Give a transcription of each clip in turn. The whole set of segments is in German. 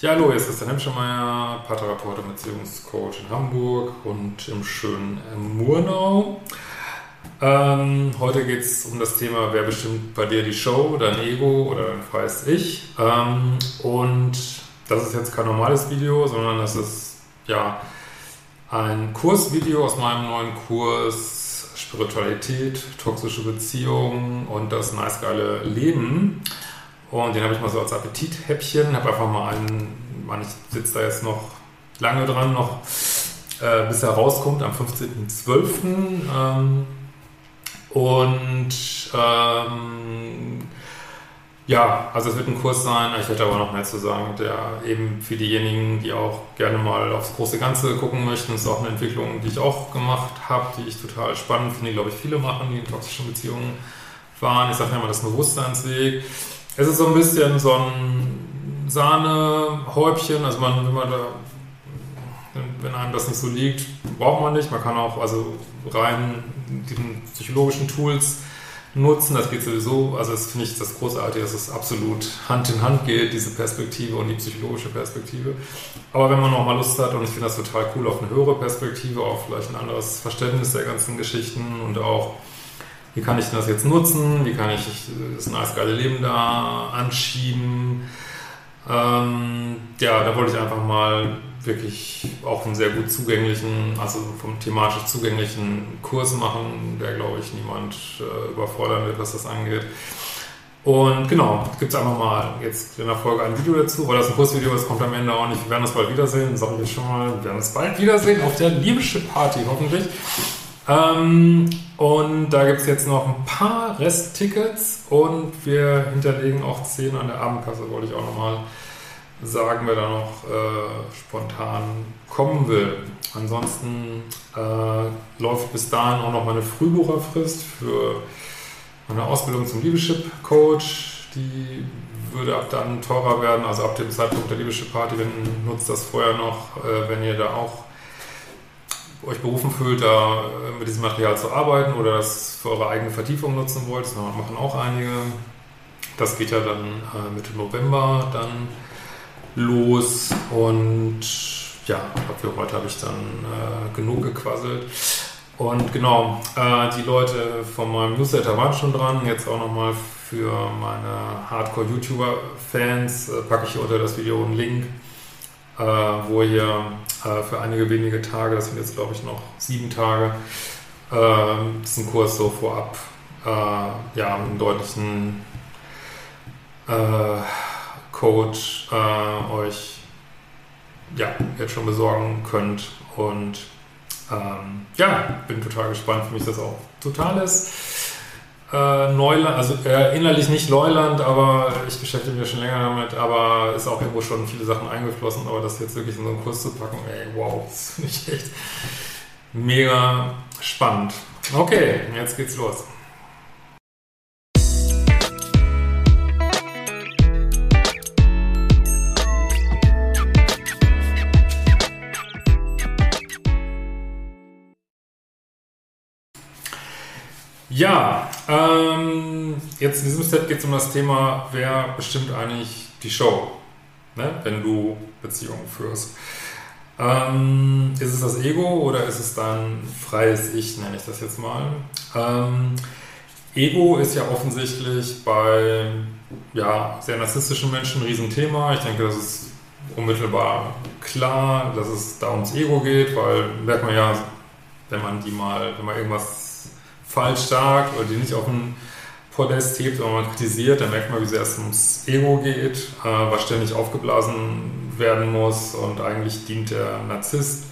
Ja, hallo, hier ist Christian Hemschemeyer, Paartherapeut und Beziehungscoach in Hamburg und im schönen Murnau. Ähm, heute geht es um das Thema, wer bestimmt bei dir die Show, dein Ego oder dein freies Ich. Ähm, und das ist jetzt kein normales Video, sondern das ist ja ein Kursvideo aus meinem neuen Kurs Spiritualität, toxische Beziehungen und das nice geile Leben. Und den habe ich mal so als Appetithäppchen, habe einfach mal einen, man, ich sitze da jetzt noch lange dran, noch äh, bis er rauskommt am 15.12. Ähm, und ähm, ja, also es wird ein Kurs sein, ich hätte aber noch mehr zu sagen, der eben für diejenigen, die auch gerne mal aufs große Ganze gucken möchten, ist auch eine Entwicklung, die ich auch gemacht habe, die ich total spannend finde, glaube ich viele machen, die in toxischen Beziehungen waren. Ich sage ja immer, das ist ein Bewusstseinsweg. Es ist so ein bisschen so ein Sahnehäubchen, also man, wenn man da, wenn einem das nicht so liegt, braucht man nicht. Man kann auch also rein diesen psychologischen Tools nutzen. Das geht sowieso, also das finde ich das Großartige, dass es absolut Hand in Hand geht, diese Perspektive und die psychologische Perspektive. Aber wenn man noch mal Lust hat, und ich finde das total cool, auf eine höhere Perspektive, auf vielleicht ein anderes Verständnis der ganzen Geschichten und auch wie kann ich das jetzt nutzen, wie kann ich das nice geile Leben da anschieben. Ähm, ja, da wollte ich einfach mal wirklich auch einen sehr gut zugänglichen, also vom thematisch zugänglichen Kurs machen, der glaube ich niemand äh, überfordern wird, was das angeht. Und genau, gibt es einfach mal jetzt in der Folge ein Video dazu, weil das ein Kursvideo ist, kommt am Ende auch nicht. Wir werden uns bald wiedersehen, sage ich jetzt schon mal. Wir werden uns bald wiedersehen auf der Liebeschip Party hoffentlich. Ähm, und da gibt es jetzt noch ein paar Resttickets und wir hinterlegen auch 10 an der Abendkasse, wollte ich auch nochmal sagen, wer da noch äh, spontan kommen will. Ansonsten äh, läuft bis dahin auch noch meine Frühbucherfrist für meine Ausbildung zum Liebeschip-Coach. Die würde ab dann teurer werden, also ab dem Zeitpunkt der Liebeschip-Party, wenn nutzt das vorher noch, äh, wenn ihr da auch euch berufen fühlt, da äh, mit diesem Material zu arbeiten oder das für eure eigene Vertiefung nutzen wollt. Das machen auch einige. Das geht ja dann äh, Mitte November dann los und ja, für heute habe ich dann äh, genug gequasselt. Und genau, äh, die Leute von meinem Newsletter waren schon dran. Jetzt auch nochmal für meine Hardcore-YouTuber-Fans äh, packe ich hier unter das Video einen Link äh, wo ihr äh, für einige wenige Tage, das sind jetzt glaube ich noch sieben Tage, äh, diesen Kurs so vorab äh, ja, einen deutlichen äh, Code äh, euch ja, jetzt schon besorgen könnt. Und ähm, ja, bin total gespannt. Für mich ist das auch totales äh, Neuland, also äh, innerlich nicht Neuland, aber ich beschäftige mich schon länger damit, aber ist auch irgendwo schon viele Sachen eingeflossen, aber das jetzt wirklich in so einen Kurs zu packen, ey, wow, das finde ich echt mega spannend. Okay, jetzt geht's los. Ja, ähm, jetzt in diesem Set geht es um das Thema, wer bestimmt eigentlich die Show, ne? wenn du Beziehungen führst. Ähm, ist es das Ego oder ist es dein freies Ich, nenne ich das jetzt mal? Ähm, Ego ist ja offensichtlich bei ja, sehr narzisstischen Menschen ein Riesenthema. Ich denke, das ist unmittelbar klar, dass es da ums Ego geht, weil merkt man ja, wenn man die mal, wenn man irgendwas falsch stark oder die nicht auf ein Podest hebt, wenn man kritisiert, dann merkt man, wie sehr es ums Ego geht, äh, was ständig aufgeblasen werden muss und eigentlich dient der Narzisst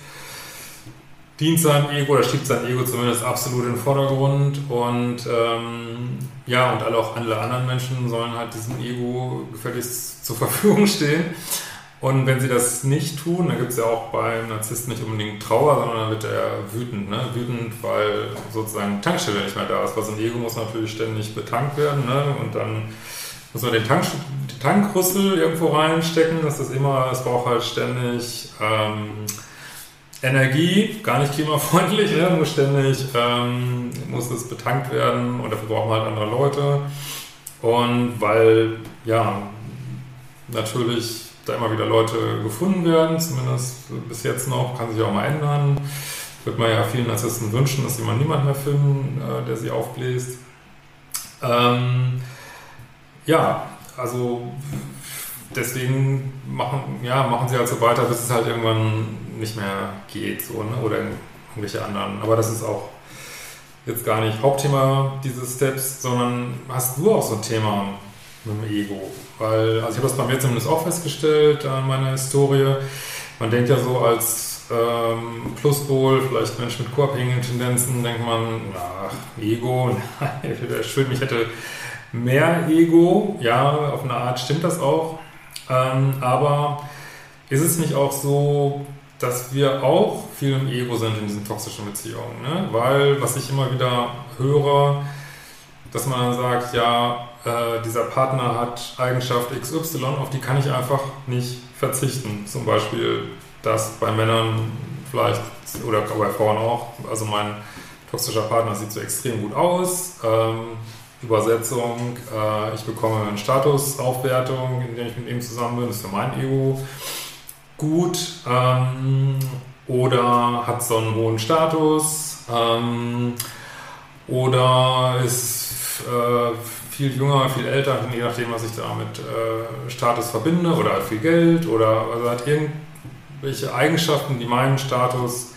dient seinem Ego oder schiebt sein Ego zumindest absolut in den Vordergrund und ähm, ja, und alle auch alle anderen Menschen sollen halt diesem Ego gefälligst zur Verfügung stehen. Und wenn sie das nicht tun, dann gibt es ja auch beim Narzissten nicht unbedingt Trauer, sondern dann wird er wütend. Ne? Wütend, weil sozusagen die Tankstelle nicht mehr da ist. Weil so ein Ego muss natürlich ständig betankt werden. Ne? Und dann muss man den, Tank, den Tankrüssel irgendwo reinstecken. Das ist immer, es braucht halt ständig ähm, Energie, gar nicht klimafreundlich, ne? muss ständig ähm, muss es betankt werden und dafür brauchen wir halt andere Leute. Und weil, ja, natürlich da immer wieder Leute gefunden werden, zumindest bis jetzt noch, kann sich auch mal ändern. Würde man ja vielen Narzissten wünschen, dass sie mal niemand mehr finden, äh, der sie aufbläst. Ähm, ja, also deswegen machen, ja, machen sie halt so weiter, bis es halt irgendwann nicht mehr geht, so, ne? oder irgendwelche anderen. Aber das ist auch jetzt gar nicht Hauptthema dieses Steps, sondern hast du auch so ein Thema mit dem Ego? Weil, also ich habe das bei mir zumindest auch festgestellt an meiner Historie. Man denkt ja so als ähm, Pluspol, vielleicht Mensch mit co-abhängigen Tendenzen, denkt man, ach, Ego, nein, wäre schön, ich hätte mehr Ego. Ja, auf eine Art stimmt das auch. Ähm, aber ist es nicht auch so, dass wir auch viel im Ego sind in diesen toxischen Beziehungen? Ne? Weil, was ich immer wieder höre, dass man dann sagt, ja, äh, dieser Partner hat Eigenschaft XY, auf die kann ich einfach nicht verzichten. Zum Beispiel, dass bei Männern vielleicht, oder bei Frauen auch, also mein toxischer Partner sieht so extrem gut aus. Ähm, Übersetzung, äh, ich bekomme eine Statusaufwertung, indem ich mit ihm zusammen bin, das ist für mein Ego gut. Ähm, oder hat so einen hohen Status. Ähm, oder ist äh, viel jünger, viel älter, je nachdem, was ich da mit äh, Status verbinde, oder hat viel Geld, oder also hat irgendwelche Eigenschaften, die meinen Status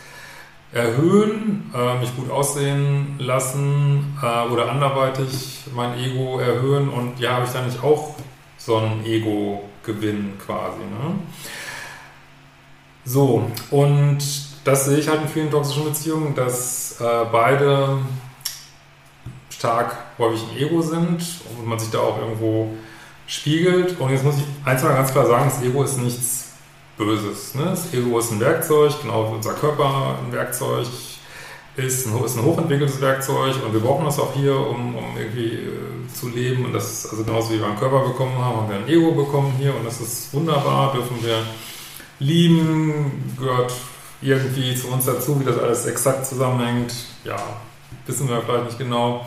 erhöhen, äh, mich gut aussehen lassen äh, oder anderweitig mein Ego erhöhen und ja, habe ich da nicht auch so einen Ego-Gewinn quasi. Ne? So, und das sehe ich halt in vielen toxischen Beziehungen, dass äh, beide stark häufig ein Ego sind und man sich da auch irgendwo spiegelt. Und jetzt muss ich eins mal ganz klar sagen, das Ego ist nichts Böses. Ne? Das Ego ist ein Werkzeug, genau wie unser Körper ein Werkzeug ist, ein, ist ein hochentwickeltes Werkzeug und wir brauchen das auch hier, um, um irgendwie äh, zu leben. Und das, also genauso wie wir einen Körper bekommen haben, haben wir ein Ego bekommen hier und das ist wunderbar, dürfen wir lieben, gehört irgendwie zu uns dazu, wie das alles exakt zusammenhängt. Ja, wissen wir vielleicht nicht genau.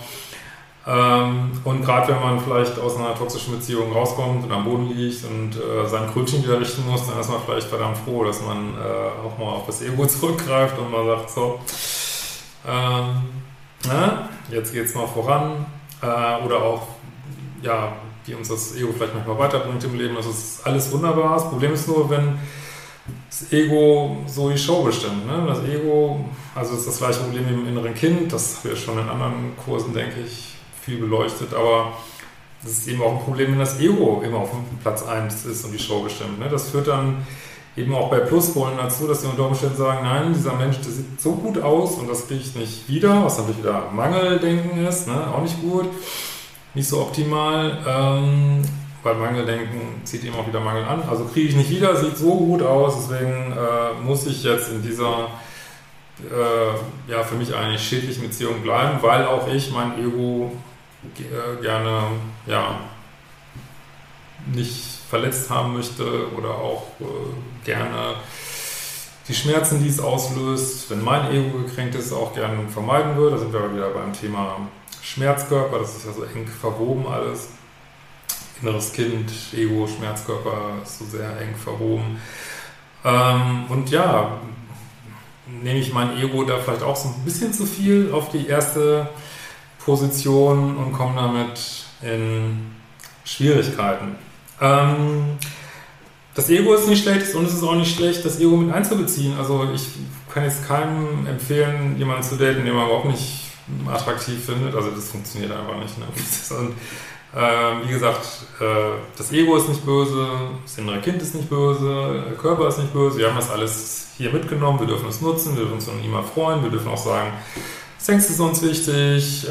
Ähm, und gerade wenn man vielleicht aus einer toxischen Beziehung rauskommt und am Boden liegt und äh, sein Krönchen wieder richten muss, dann ist man vielleicht verdammt froh, dass man äh, auch mal auf das Ego zurückgreift und mal sagt, so, ähm, na, jetzt geht es mal voran. Äh, oder auch, ja, wie uns das Ego vielleicht manchmal weiterbringt im Leben. Das ist alles wunderbar. Das Problem ist nur, wenn das Ego so die Show bestimmt. Ne? Das Ego, also ist das gleiche Problem wie im inneren Kind, das haben wir schon in anderen Kursen, denke ich, viel beleuchtet, aber das ist eben auch ein Problem, wenn das Ego immer auf Platz 1 ist und die Show bestimmt. Ne? Das führt dann eben auch bei Pluspolen dazu, dass wir unter Umständen sagen, nein, dieser Mensch, der sieht so gut aus und das kriege ich nicht wieder, was natürlich wieder Mangeldenken ist, ne? auch nicht gut, nicht so optimal. Ähm, weil Mangeldenken zieht eben auch wieder Mangel an. Also kriege ich nicht wieder, sieht so gut aus, deswegen äh, muss ich jetzt in dieser äh, ja, für mich eigentlich schädlichen Beziehung bleiben, weil auch ich mein Ego äh, gerne ja, nicht verletzt haben möchte oder auch äh, gerne die Schmerzen, die es auslöst, wenn mein Ego gekränkt ist, auch gerne vermeiden würde. Da sind wir wieder beim Thema Schmerzkörper, das ist ja so eng verwoben alles inneres Kind, Ego, Schmerzkörper so sehr eng verhoben. Ähm, und ja, nehme ich mein Ego da vielleicht auch so ein bisschen zu viel auf die erste Position und komme damit in Schwierigkeiten. Ähm, das Ego ist nicht schlecht und es ist auch nicht schlecht, das Ego mit einzubeziehen. Also ich kann jetzt keinem empfehlen, jemanden zu daten, den man überhaupt nicht attraktiv findet. Also das funktioniert einfach nicht. Ne? Und Äh, wie gesagt, äh, das Ego ist nicht böse, das innere Kind ist nicht böse, der Körper ist nicht böse. Wir haben das alles hier mitgenommen, wir dürfen es nutzen, wir dürfen uns an ihm freuen, wir dürfen auch sagen, Sex ist uns wichtig, äh,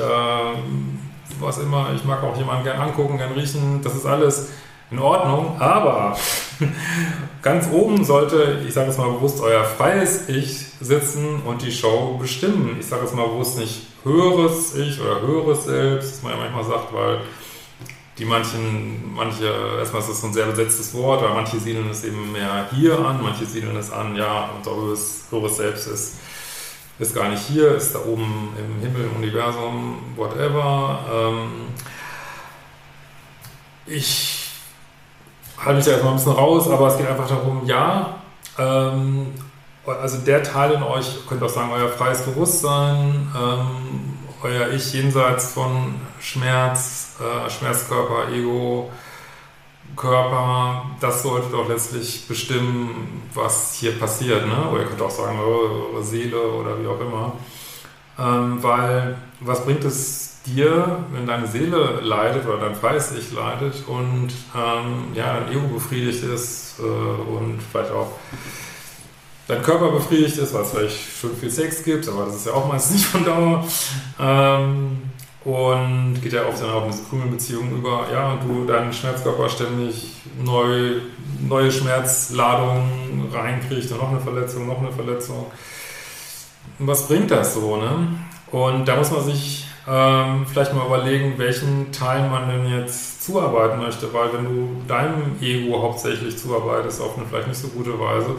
was immer, ich mag auch jemanden gern angucken, gern riechen, das ist alles in Ordnung, aber ganz oben sollte, ich sage es mal bewusst, euer freies Ich sitzen und die Show bestimmen. Ich sage es mal bewusst nicht höheres Ich oder höheres Selbst, was man ja manchmal sagt, weil die manchen, manche, erstmal ist das so ein sehr besetztes Wort, aber manche siedeln es eben mehr hier an, manche siedeln es an, ja, unser höheres, höheres Selbst ist, ist gar nicht hier, ist da oben im Himmel, im Universum, whatever. Ähm, ich halte mich da erstmal ein bisschen raus, aber es geht einfach darum, ja, ähm, also der Teil in euch, könnt auch sagen, euer freies Bewusstsein, ähm, euer Ich jenseits von Schmerz, äh, Schmerzkörper, Ego, Körper, das sollte doch letztlich bestimmen, was hier passiert. Ne? Oder ihr könnt auch sagen, eure Seele oder wie auch immer. Ähm, weil was bringt es dir, wenn deine Seele leidet oder dein freies Ich leidet und ähm, ja, dein Ego befriedigt ist äh, und vielleicht auch dein Körper befriedigt ist, weil es vielleicht schon viel Sex gibt, aber das ist ja auch meistens nicht von Dauer. Ähm, und geht ja oft dann auch in diese Krümelbeziehung über, ja, und du deinen Schmerzkörper ständig neu, neue Schmerzladungen reinkriegst und noch eine Verletzung, noch eine Verletzung. Und was bringt das so, ne? Und da muss man sich ähm, vielleicht mal überlegen, welchen Teil man denn jetzt zuarbeiten möchte, weil wenn du deinem Ego hauptsächlich zuarbeitest auf eine vielleicht nicht so gute Weise,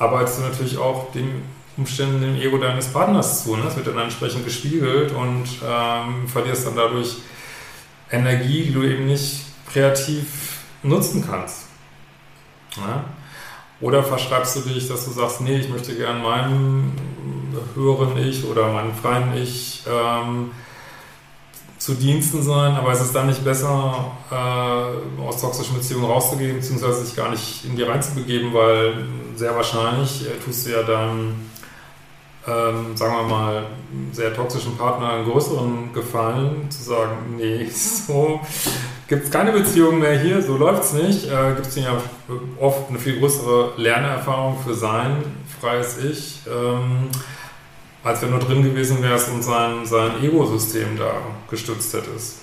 arbeitest du natürlich auch den Umständen dem Ego deines Partners zu. Ne? Das wird dann entsprechend gespiegelt und ähm, verlierst dann dadurch Energie, die du eben nicht kreativ nutzen kannst. Ja? Oder verschreibst du dich, dass du sagst, nee, ich möchte gern meinem höheren Ich oder meinem freien Ich ähm, zu Diensten sein, aber es ist dann nicht besser, äh, aus toxischen Beziehungen rauszugehen, beziehungsweise sich gar nicht in die reinzubegeben, weil sehr wahrscheinlich äh, tust du ja deinem, ähm, sagen wir mal, sehr toxischen Partner einen größeren Gefallen, zu sagen, nee, so gibt es keine Beziehung mehr hier, so läuft es nicht, äh, gibt es ja oft eine viel größere Lernerfahrung für sein freies Ich. Ähm, als wenn du drin gewesen wärst und sein, sein Ego-System da gestützt hättest.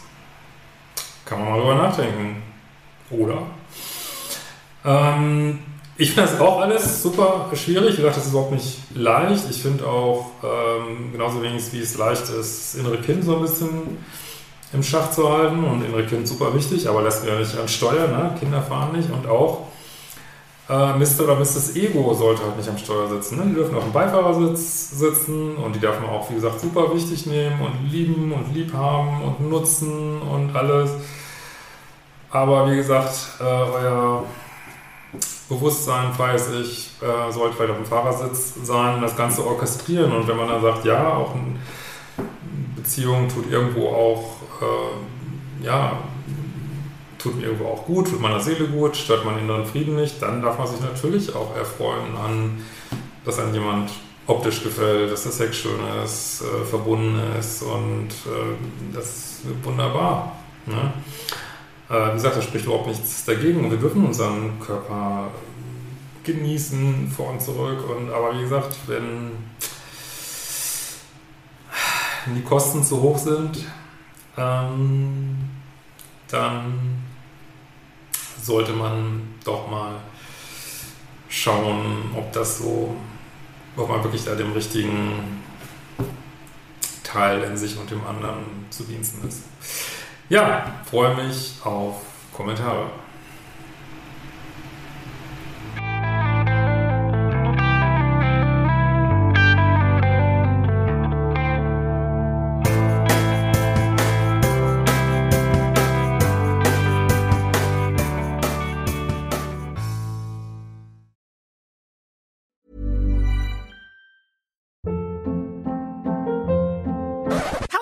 Kann man mal drüber nachdenken. Oder? Ähm, ich finde das auch alles super schwierig. Ich dachte, das ist überhaupt nicht leicht. Ich finde auch, ähm, genauso wenig wie es leicht ist, das innere Kind so ein bisschen im Schach zu halten. Und innere Kind super wichtig, aber lässt mir nicht an Steuer. Ne? Kinder fahren nicht. Und auch äh, Mr. oder Mrs. Ego sollte halt nicht am Steuer sitzen. Ne? Die dürfen auf dem Beifahrersitz sitzen und die darf man auch, wie gesagt, super wichtig nehmen und lieben und lieb haben und nutzen und alles. Aber wie gesagt, äh, euer Bewusstsein, weiß ich, äh, sollte vielleicht auf dem Fahrersitz sein das Ganze orchestrieren. Und wenn man dann sagt, ja, auch eine Beziehung tut irgendwo auch, äh, ja, tut mir irgendwo auch gut, tut meiner Seele gut, stört meinen inneren Frieden nicht, dann darf man sich natürlich auch erfreuen an, dass einem jemand optisch gefällt, dass der Sex schön ist, äh, verbunden ist und äh, das ist wunderbar. Ne? Äh, wie gesagt, da spricht überhaupt nichts dagegen. Wir dürfen unseren Körper genießen, vor und zurück. Und, aber wie gesagt, wenn die Kosten zu hoch sind, ähm, dann sollte man doch mal schauen, ob das so, ob man wirklich da dem richtigen Teil in sich und dem anderen zu Diensten ist. Ja, freue mich auf Kommentare.